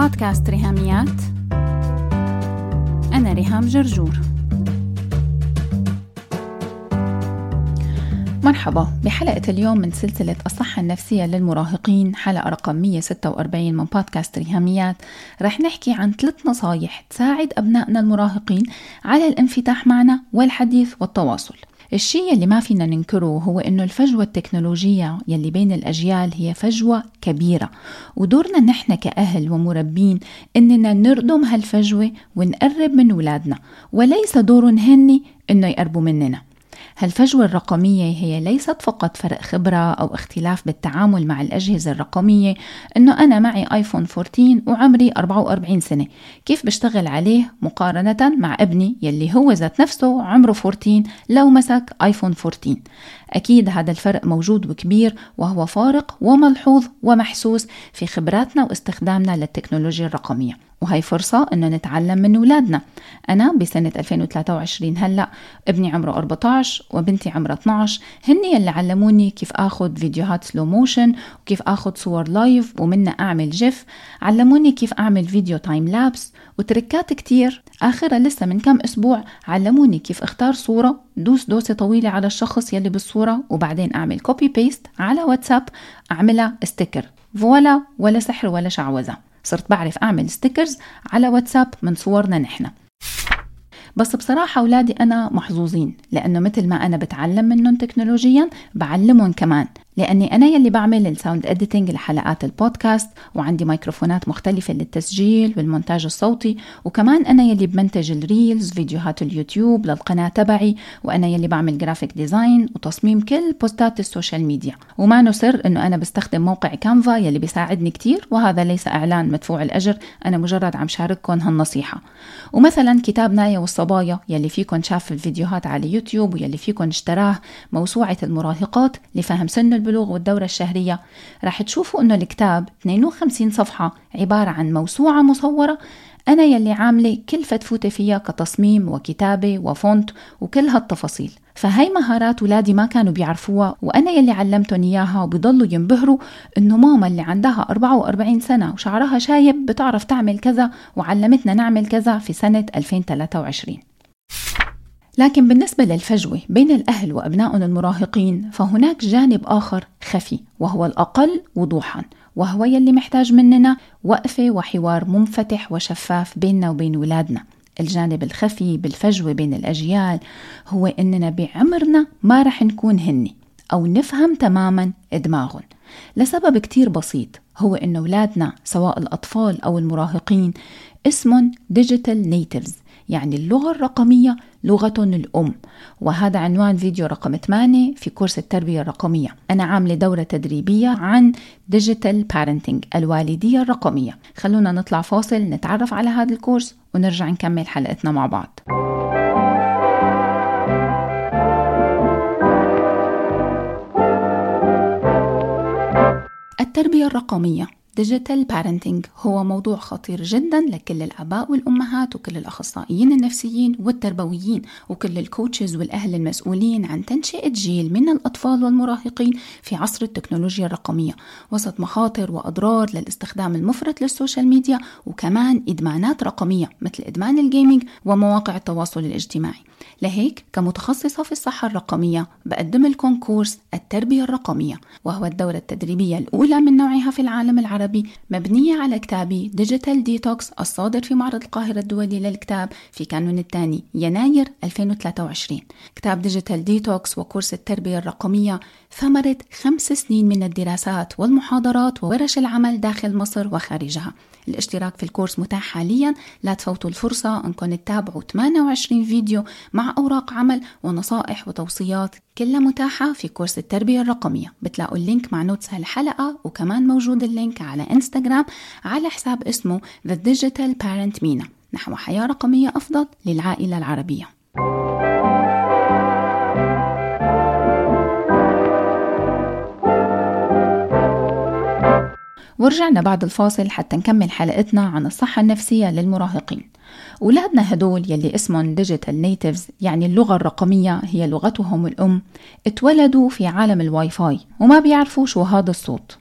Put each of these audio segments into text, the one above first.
بودكاست ريهاميات. أنا ريهام جرجور. مرحبا. بحلقة اليوم من سلسلة الصحة النفسية للمراهقين حلقة رقم 146 من بودكاست ريهاميات. رح نحكي عن ثلاث نصايح تساعد أبنائنا المراهقين على الانفتاح معنا والحديث والتواصل. الشيء اللي ما فينا ننكره هو إنه الفجوة التكنولوجية يلي بين الأجيال هي فجوة كبيرة. ودورنا نحن كأهل ومربين إننا نردم هالفجوة ونقرب من ولادنا. وليس دورهم هني إنه يقربوا مننا. هالفجوة الرقمية هي ليست فقط فرق خبرة أو اختلاف بالتعامل مع الأجهزة الرقمية إنه أنا معي آيفون 14 وعمري 44 سنة. كيف بشتغل عليه؟ مقارنة مع ابني يلي هو ذات نفسه عمره 14 لو مسك آيفون 14 أكيد هذا الفرق موجود وكبير وهو فارق وملحوظ ومحسوس في خبراتنا واستخدامنا للتكنولوجيا الرقمية. وهي فرصة إنه نتعلم من أولادنا أنا بسنة 2023 هلأ ابني عمره 14 وبنتي عمرها 12 هن يلي علموني كيف أخذ فيديوهات slow motion وكيف أخذ صور live ومنها أعمل GIF علموني كيف أعمل فيديو time lapse وتركات كتير. آخرها لسه من كم أسبوع علموني كيف أختار صورة دوس دوسة طويلة على الشخص يلي بالصورة وبعدين أعمل copy paste على واتساب أعملها ستيكر voilà ولا سحر ولا شعوذة. صرت بعرف أعمل sticker ز على واتساب من صورنا نحن. بس بصراحة أولادي أنا محظوظين لأنه مثل ما أنا بتعلم منهم تكنولوجيا بعلمهم كمان. لأني أنا يلي بعمل ال sound editing لحلقات البودكاست وعندي ميكروفونات مختلفة للتسجيل والمونتاج الصوتي وكمان أنا يلي بمنتج ال reels فيديوهات اليوتيوب للقناة تبعي وأنا يلي بعمل graphic design وتصميم كل بوستات ال social media. وما ننسى أنه أنا بستخدم موقع كانفا يلي بيساعدني كتير وهذا ليس إعلان مدفوع الأجر أنا مجرد عم شارككم هالنصيحة. ومثلا كتاب نايا والصبايا يلي فيكم شاف الفيديوهات على يوتيوب ويلي فيكم اشتراه موسوعة المراهقات لفهم سن البلوغ والدورة الشهرية. رح تشوفوا إنه الكتاب 52 صفحة عبارة عن موسوعة مصورة. أنا يلي عاملة كل فتفوتة فيها كتصميم وكتابة وفونت وكل هالتفاصيل. فهي مهارات ولادي ما كانوا بيعرفوها وأنا يلي علمتهم إياها وبضلوا ينبهروا إنه ماما اللي عندها 44 سنة وشعرها شايب بتعرف تعمل كذا وعلمتنا نعمل كذا في سنة 2023 لكن بالنسبة للفجوة بين الأهل وأبنائهم المراهقين فهناك جانب آخر خفي وهو الأقل وضوحا وهو يلي محتاج مننا وقفة وحوار منفتح وشفاف بيننا وبين ولادنا. الجانب الخفي بالفجوة بين الأجيال هو إننا بعمرنا ما رح نكون هني أو نفهم تماما دماغهم. لسبب كتير بسيط هو إن أولادنا سواء الأطفال أو المراهقين اسمهم digital natives يعني اللغة الرقمية لغتهم الأم. وهذا عنوان فيديو رقم 8 في كورس التربية الرقمية. أنا عاملة دورة تدريبية عن digital parenting الوالدية الرقمية. خلونا نطلع فاصل نتعرف على هذا الكورس ونرجع نكمل حلقتنا مع بعض. التربية الرقمية. digital parenting هو موضوع خطير جدا لكل الآباء والأمهات وكل الأخصائيين النفسيين والتربويين وكل ال coaches والأهل المسؤولين عن تنشئة جيل من الأطفال والمراهقين في عصر التكنولوجيا الرقمية. وسط مخاطر وأضرار للاستخدام المفرط لل social media وكمان إدمانات رقمية مثل إدمان ال gaming ومواقع التواصل الاجتماعي. لهيك كمتخصصة في الصحة الرقمية بقدم لكم كورس التربية الرقمية وهو الدورة التدريبية الأولى من نوعها في العالم العربي. مبنية على كتابي digital detox الصادر في معرض القاهرة الدولي للكتاب في كانون الثاني يناير 2023 كتاب digital detox وكورس التربية الرقمية ثمرة خمس سنين من الدراسات والمحاضرات وورش العمل داخل مصر وخارجها. الاشتراك في الكورس متاح حاليا. لا تفوتوا الفرصة. أنكم تتابعوا 28 فيديو مع أوراق عمل ونصائح وتوصيات كلها متاحة في كورس التربية الرقمية. بتلاقوا ال link مع notes هالحلقة وكمان موجود ال link على انستغرام على حساب اسمه The Digital Parent Mina. نحو حياة رقمية أفضل للعائلة العربية. ورجعنا بعد الفاصل حتى نكمل حلقتنا عن الصحة النفسية للمراهقين. أولادنا هدول يلي اسمهم digital natives يعني اللغة الرقمية هي لغتهم الأم اتولدوا في عالم الواي فاي وما بيعرفوا شو هذا الصوت.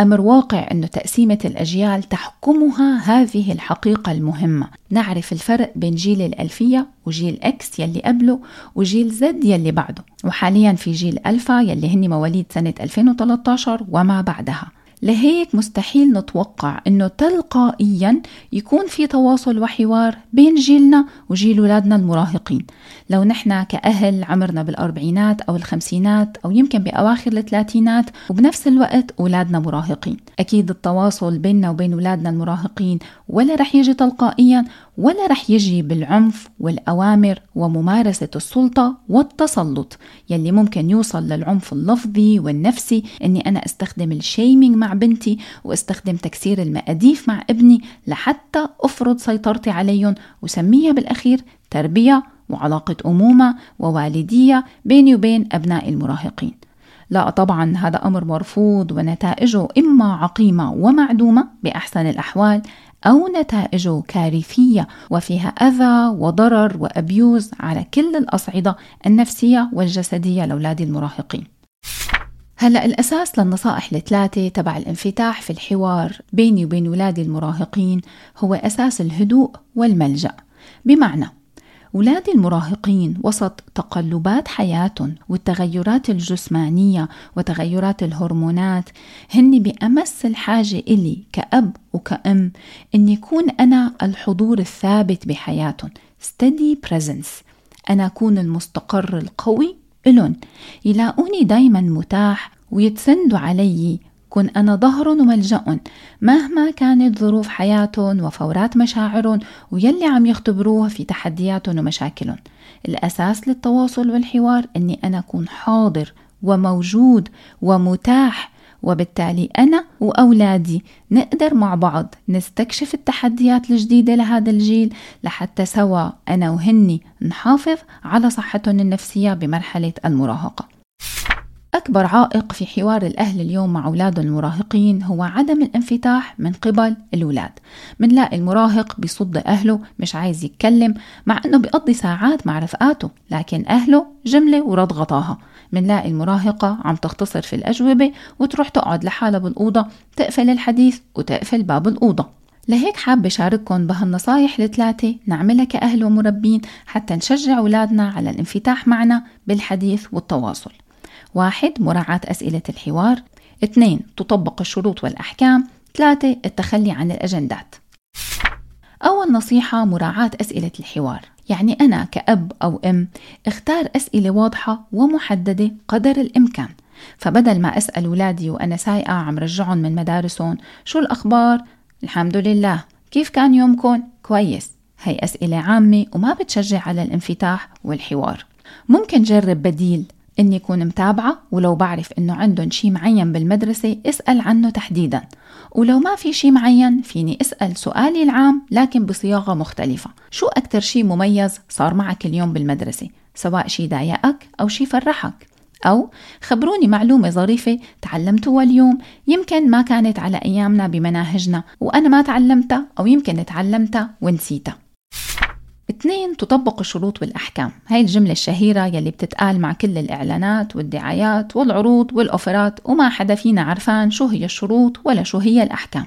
أمر واقع أنه تقسيمة الأجيال تحكمها هذه الحقيقة المهمة. نعرف الفرق بين جيل الألفية وجيل إكس يلي قبله وجيل زد يلي بعده وحاليا في جيل ألفا يلي هن مواليد سنة 2013 وما بعدها. لهيك مستحيل نتوقع إنه تلقائيا يكون في تواصل وحوار بين جيلنا وجيل اولادنا المراهقين. لو نحن كأهل عمرنا بالأربعينات أو الخمسينات أو يمكن بأواخر الثلاثينات وبنفس الوقت أولادنا مراهقين. أكيد التواصل بيننا وبين أولادنا المراهقين ولا رح يجي تلقائيا ولا رح يجي بالعنف والأوامر وممارسة السلطة والتسلط يلي ممكن يوصل للعنف اللفظي والنفسي أني أنا أستخدم الشيمينج مع بنتي وأستخدم تكسير المقاديف مع ابني لحتى أفرض سيطرتي عليهم وسميها بالأخير تربية وعلاقة أمومة ووالدية بيني وبين أبناء المراهقين. لا طبعا هذا أمر مرفوض ونتائجه إما عقيمة ومعدومة بأحسن الأحوال أو نتائجه كارثية وفيها أذى وضرر وأبيوز على كل الأصعدة النفسية والجسدية لأولاد المراهقين. هلأ الأساس للنصائح الثلاثة تبع الانفتاح في الحوار بيني وبين أولادي المراهقين هو أساس الهدوء والملجأ. بمعنى أولادي المراهقين وسط تقلبات حياتهم والتغيرات الجسمانية وتغيرات الهرمونات هن بأمس الحاجة إلي كأب وكأم أن يكون أنا الحضور الثابت بحياتهم steady presence أنا أكون المستقر القوي إلن يلاقوني دايما متاح ويتسندوا علي كن أنا ظهر وملجأ. مهما كانت ظروف حياتهم وفورات مشاعرهم ويلي عم يختبروه في تحدياتهم ومشاكلهم الأساس للتواصل والحوار أني أنا أكون حاضر وموجود ومتاح وبالتالي أنا وأولادي نقدر مع بعض نستكشف التحديات الجديدة لهذا الجيل لحتى سوا أنا وهني نحافظ على صحتهم النفسية بمرحلة المراهقة. أكبر عائق في حوار الأهل اليوم مع أولادهم المراهقين هو عدم الانفتاح من قبل الأولاد. منلاقي المراهق بصد أهله مش عايز يتكلم مع أنه بيقضي ساعات مع رفقاته لكن أهله جملة ورد غطاها. منلاقي المراهقة عم تختصر في الأجوبة وتروح تقعد لحالها بالأوضة تقفل الحديث وتقفل باب الأوضة لهيك حابة شارككم بهالنصايح الثلاثة نعملها كأهل ومربين حتى نشجع أولادنا على الانفتاح معنا بالحديث والتواصل. واحد مراعاة أسئلة الحوار. اثنين تطبق الشروط والأحكام. ثلاثة التخلي عن الأجندات. أول نصيحة مراعاة أسئلة الحوار. يعني أنا كأب أو أم اختار أسئلة واضحة ومحددة قدر الإمكان. فبدل ما أسأل أولادي وأنا سايقة عم رجعهم من مدارسهم شو الأخبار؟ الحمد لله. كيف كان يومكم؟ كويس. هي أسئلة عامة وما بتشجع على الانفتاح والحوار. ممكن جرب بديل إني أكون متابعة ولو بعرف إنه عندهم شي معين بالمدرسة اسأل عنه تحديدا. ولو ما في شي معين فيني أسأل سؤالي العام لكن بصياغة مختلفة. شو أكتر شي مميز صار معك اليوم بالمدرسة؟ سواء شي ضايقك أو شي فرحك. أو خبروني معلومة ظريفة تعلمتوها اليوم يمكن ما كانت على أيامنا بمناهجنا وأنا ما تعلمتها أو يمكن تعلمتها ونسيتها. اثنين تطبق الشروط والأحكام هاي الجملة الشهيرة يلي بتتقال مع كل الإعلانات والدعايات والعروض والأوفرات وما حدا فينا عرفان شو هي الشروط ولا شو هي الأحكام.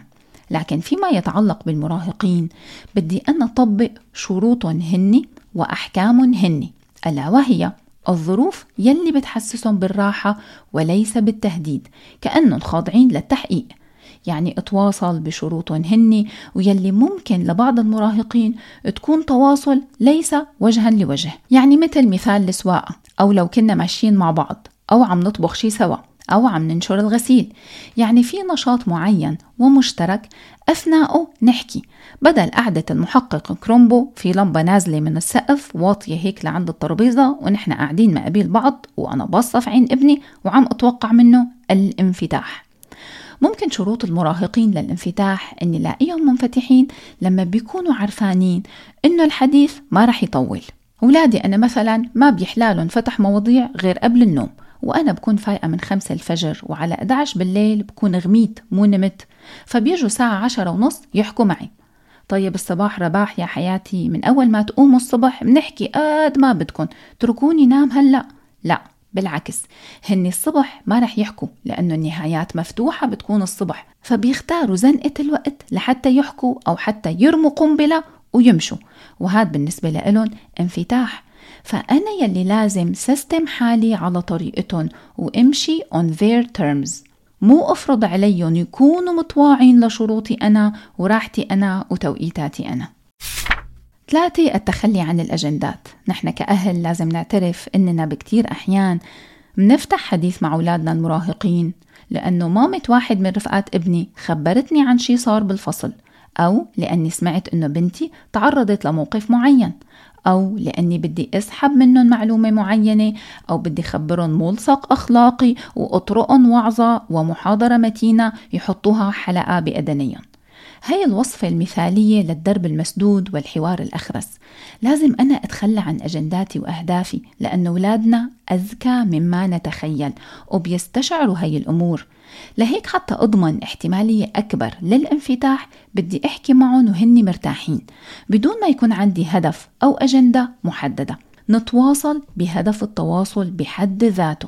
لكن فيما يتعلق بالمراهقين بدي أنا أطبق شروطهم هني وأحكام هني. ألا وهي الظروف يلي بتحسسهم بالراحة وليس بالتهديد. كأنهم خاضعين للتحقيق. يعني اتواصل بشروطهم هني ويلي ممكن لبعض المراهقين تكون تواصل ليس وجها لوجه. يعني مثل مثال السواقة أو لو كنا ماشيين مع بعض أو عم نطبخ شي سوا أو عم ننشر الغسيل. يعني في نشاط معين ومشترك أثناءه نحكي بدل قعدة المحقق كرومبو في لمبة نازلة من السقف واطية هيك لعند الترابيزة ونحن قاعدين مقابل بعض وأنا باصة في عين ابني وعم أتوقع منه الانفتاح. ممكن شروط المراهقين للانفتاح اني لاقيهم منفتحين لما بيكونوا عرفانين إنه الحديث ما رح يطول. أولادي أنا مثلا ما بيحلالهم فتح مواضيع غير قبل النوم وأنا بكون فايقة من خمسة الفجر وعلى 11 بالليل بكون غميت مو نمت. فبيجوا ساعة عشرة ونص يحكوا معي. طيب الصباح رباح يا حياتي من أول ما تقوموا الصبح بنحكي قد ما بدكم تركوني نام هلأ؟ لا. بالعكس هن الصبح ما رح يحكوا لأنه النهايات مفتوحة بتكون الصبح فبيختاروا زنقة الوقت لحتى يحكوا أو حتى يرموا قنبلة ويمشوا وهذا بالنسبة لهم انفتاح. فأنا يلي لازم سستم حالي على طريقتهم وامشي on their terms. مو أفرض عليهم يكونوا مطواعين لشروطي أنا وراحتي أنا وتوقيتاتي أنا. ثلاثة التخلي عن الأجندات. نحن كأهل لازم نعترف إننا بكتير أحيان منفتح حديث مع أولادنا المراهقين لأنه مامة واحد من رفقات ابني خبرتني عن شي صار بالفصل أو لأني سمعت إنه بنتي تعرضت لموقف معين أو لأني بدي أسحب منهم معلومة معينة أو بدي خبرهم ملصق أخلاقي وأطرقهم وعظة ومحاضرة متينة يحطوها حلقة بأذنيهم هاي الوصفة المثالية للدرب المسدود والحوار الأخرس. لازم أنا أتخلى عن أجنداتي وأهدافي لأن أولادنا أذكى مما نتخيل وبيستشعروا هاي الأمور. لهيك حتى أضمن احتمالية أكبر للانفتاح بدي أحكي معهم وهني مرتاحين. بدون ما يكون عندي هدف أو أجندة محددة نتواصل بهدف التواصل بحد ذاته.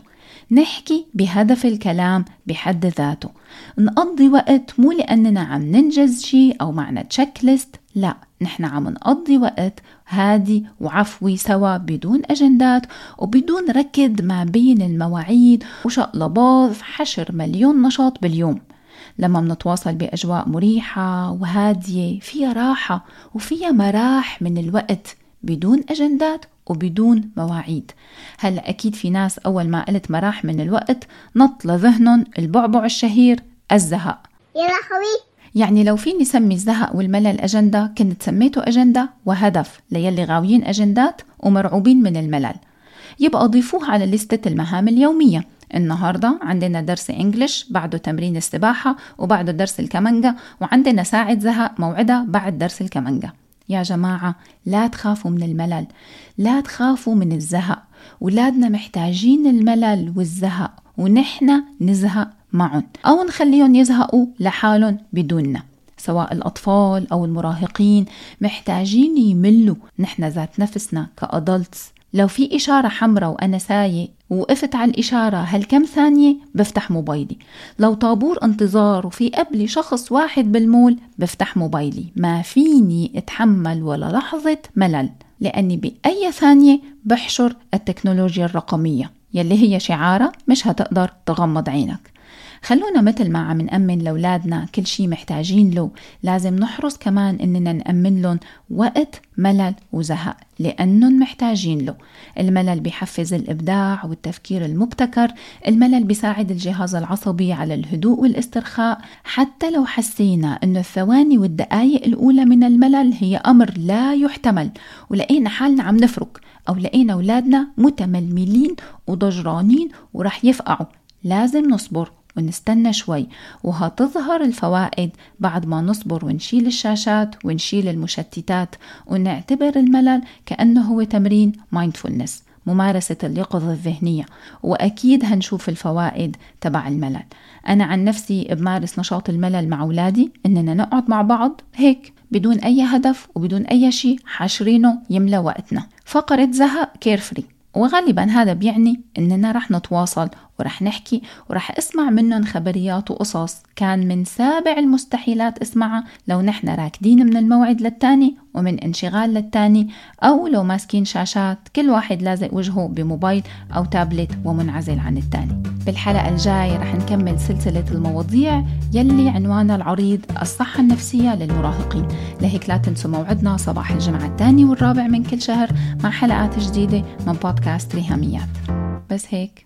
نحكي بهدف الكلام بحد ذاته. نقضي وقت مو لأننا عم ننجز شيء أو معنا تشيك ليست لا نحن عم نقضي وقت هادي وعفوي سوا بدون أجندات وبدون ركض ما بين المواعيد وشقلباظ حشر مليون نشاط باليوم. لما منتواصل بأجواء مريحة وهادية فيها راحة وفيها مراح من الوقت. بدون أجندات وبدون مواعيد. هلا أكيد في ناس أول ما قلت مراح من الوقت نط لذهنهم البعبع الشهير الزهق. يا لهوي! يعني لو فيني سمي الزهق والملل أجندة كنت سميته أجندة وهدف ليلي غاويين أجندات ومرعوبين من الملل. يبقى ضيفوه على لستة المهام اليومية. النهاردة عندنا درس إنجليش بعده تمرين السباحة وبعده درس الكمانجا وعندنا ساعة زهق موعدة بعد درس الكمانجا. يا جماعة لا تخافوا من الملل لا تخافوا من الزهق. ولادنا محتاجين الملل والزهق ونحن نزهق معهم. أو نخليهم يزهقوا لحالهم بدوننا. سواء الأطفال أو المراهقين محتاجين يملوا نحن ذات نفسنا كأدلتس. لو في إشارة حمراء وأنا سايق ووقفت على الإشارة هالكم ثانية بفتح موبايلي. لو طابور انتظار وفي قبلي شخص واحد بالمول بفتح موبايلي. ما فيني أتحمل ولا لحظة ملل لأني بأي ثانية بحشر التكنولوجيا الرقمية يلي هي شعارة مش هتقدر تغمض عينك. خلونا مثل ما عم نأمن لأولادنا كل شي محتاجين له. لازم نحرص كمان إننا نأمن لهم وقت ملل وزهق لأنهم محتاجين له. الملل بيحفز الإبداع والتفكير المبتكر الملل بيساعد الجهاز العصبي على الهدوء والاسترخاء. حتى لو حسينا أنه الثواني والدقايق الأولى من الملل هي أمر لا يحتمل ولقينا حالنا عم نفرك أو لقينا أولادنا متململين وضجرانين ورح يفقعوا. لازم نصبر. ونستنى شوي. وهتظهر الفوائد بعد ما نصبر ونشيل الشاشات ونشيل المشتتات ونعتبر الملل كأنه هو تمرين mindfulness ممارسة اليقظة الذهنية. وأكيد هنشوف الفوائد تبع الملل. أنا عن نفسي بمارس نشاط الملل مع أولادي إننا نقعد مع بعض هيك بدون أي هدف وبدون أي شيء حاشرينه يملى وقتنا. فقرة زهق كيرفري وغالبا هذا بيعني إننا رح نتواصل ورح نحكي ورح اسمع منهم خبريات وقصص كان من سابع المستحيلات اسمعها لو نحن راكدين من الموعد للتاني ومن انشغال للتاني أو لو ماسكين شاشات كل واحد لازق وجهه بموبايل أو تابلت ومنعزل عن التاني. بالحلقة الجاي رح نكمل سلسلة المواضيع يلي عنوانها العريض الصحة النفسية للمراهقين. لهيك لا تنسوا موعدنا صباح الجمعة الثاني والرابع من كل شهر مع حلقات جديدة من بودكاست ريهاميات. بس هيك.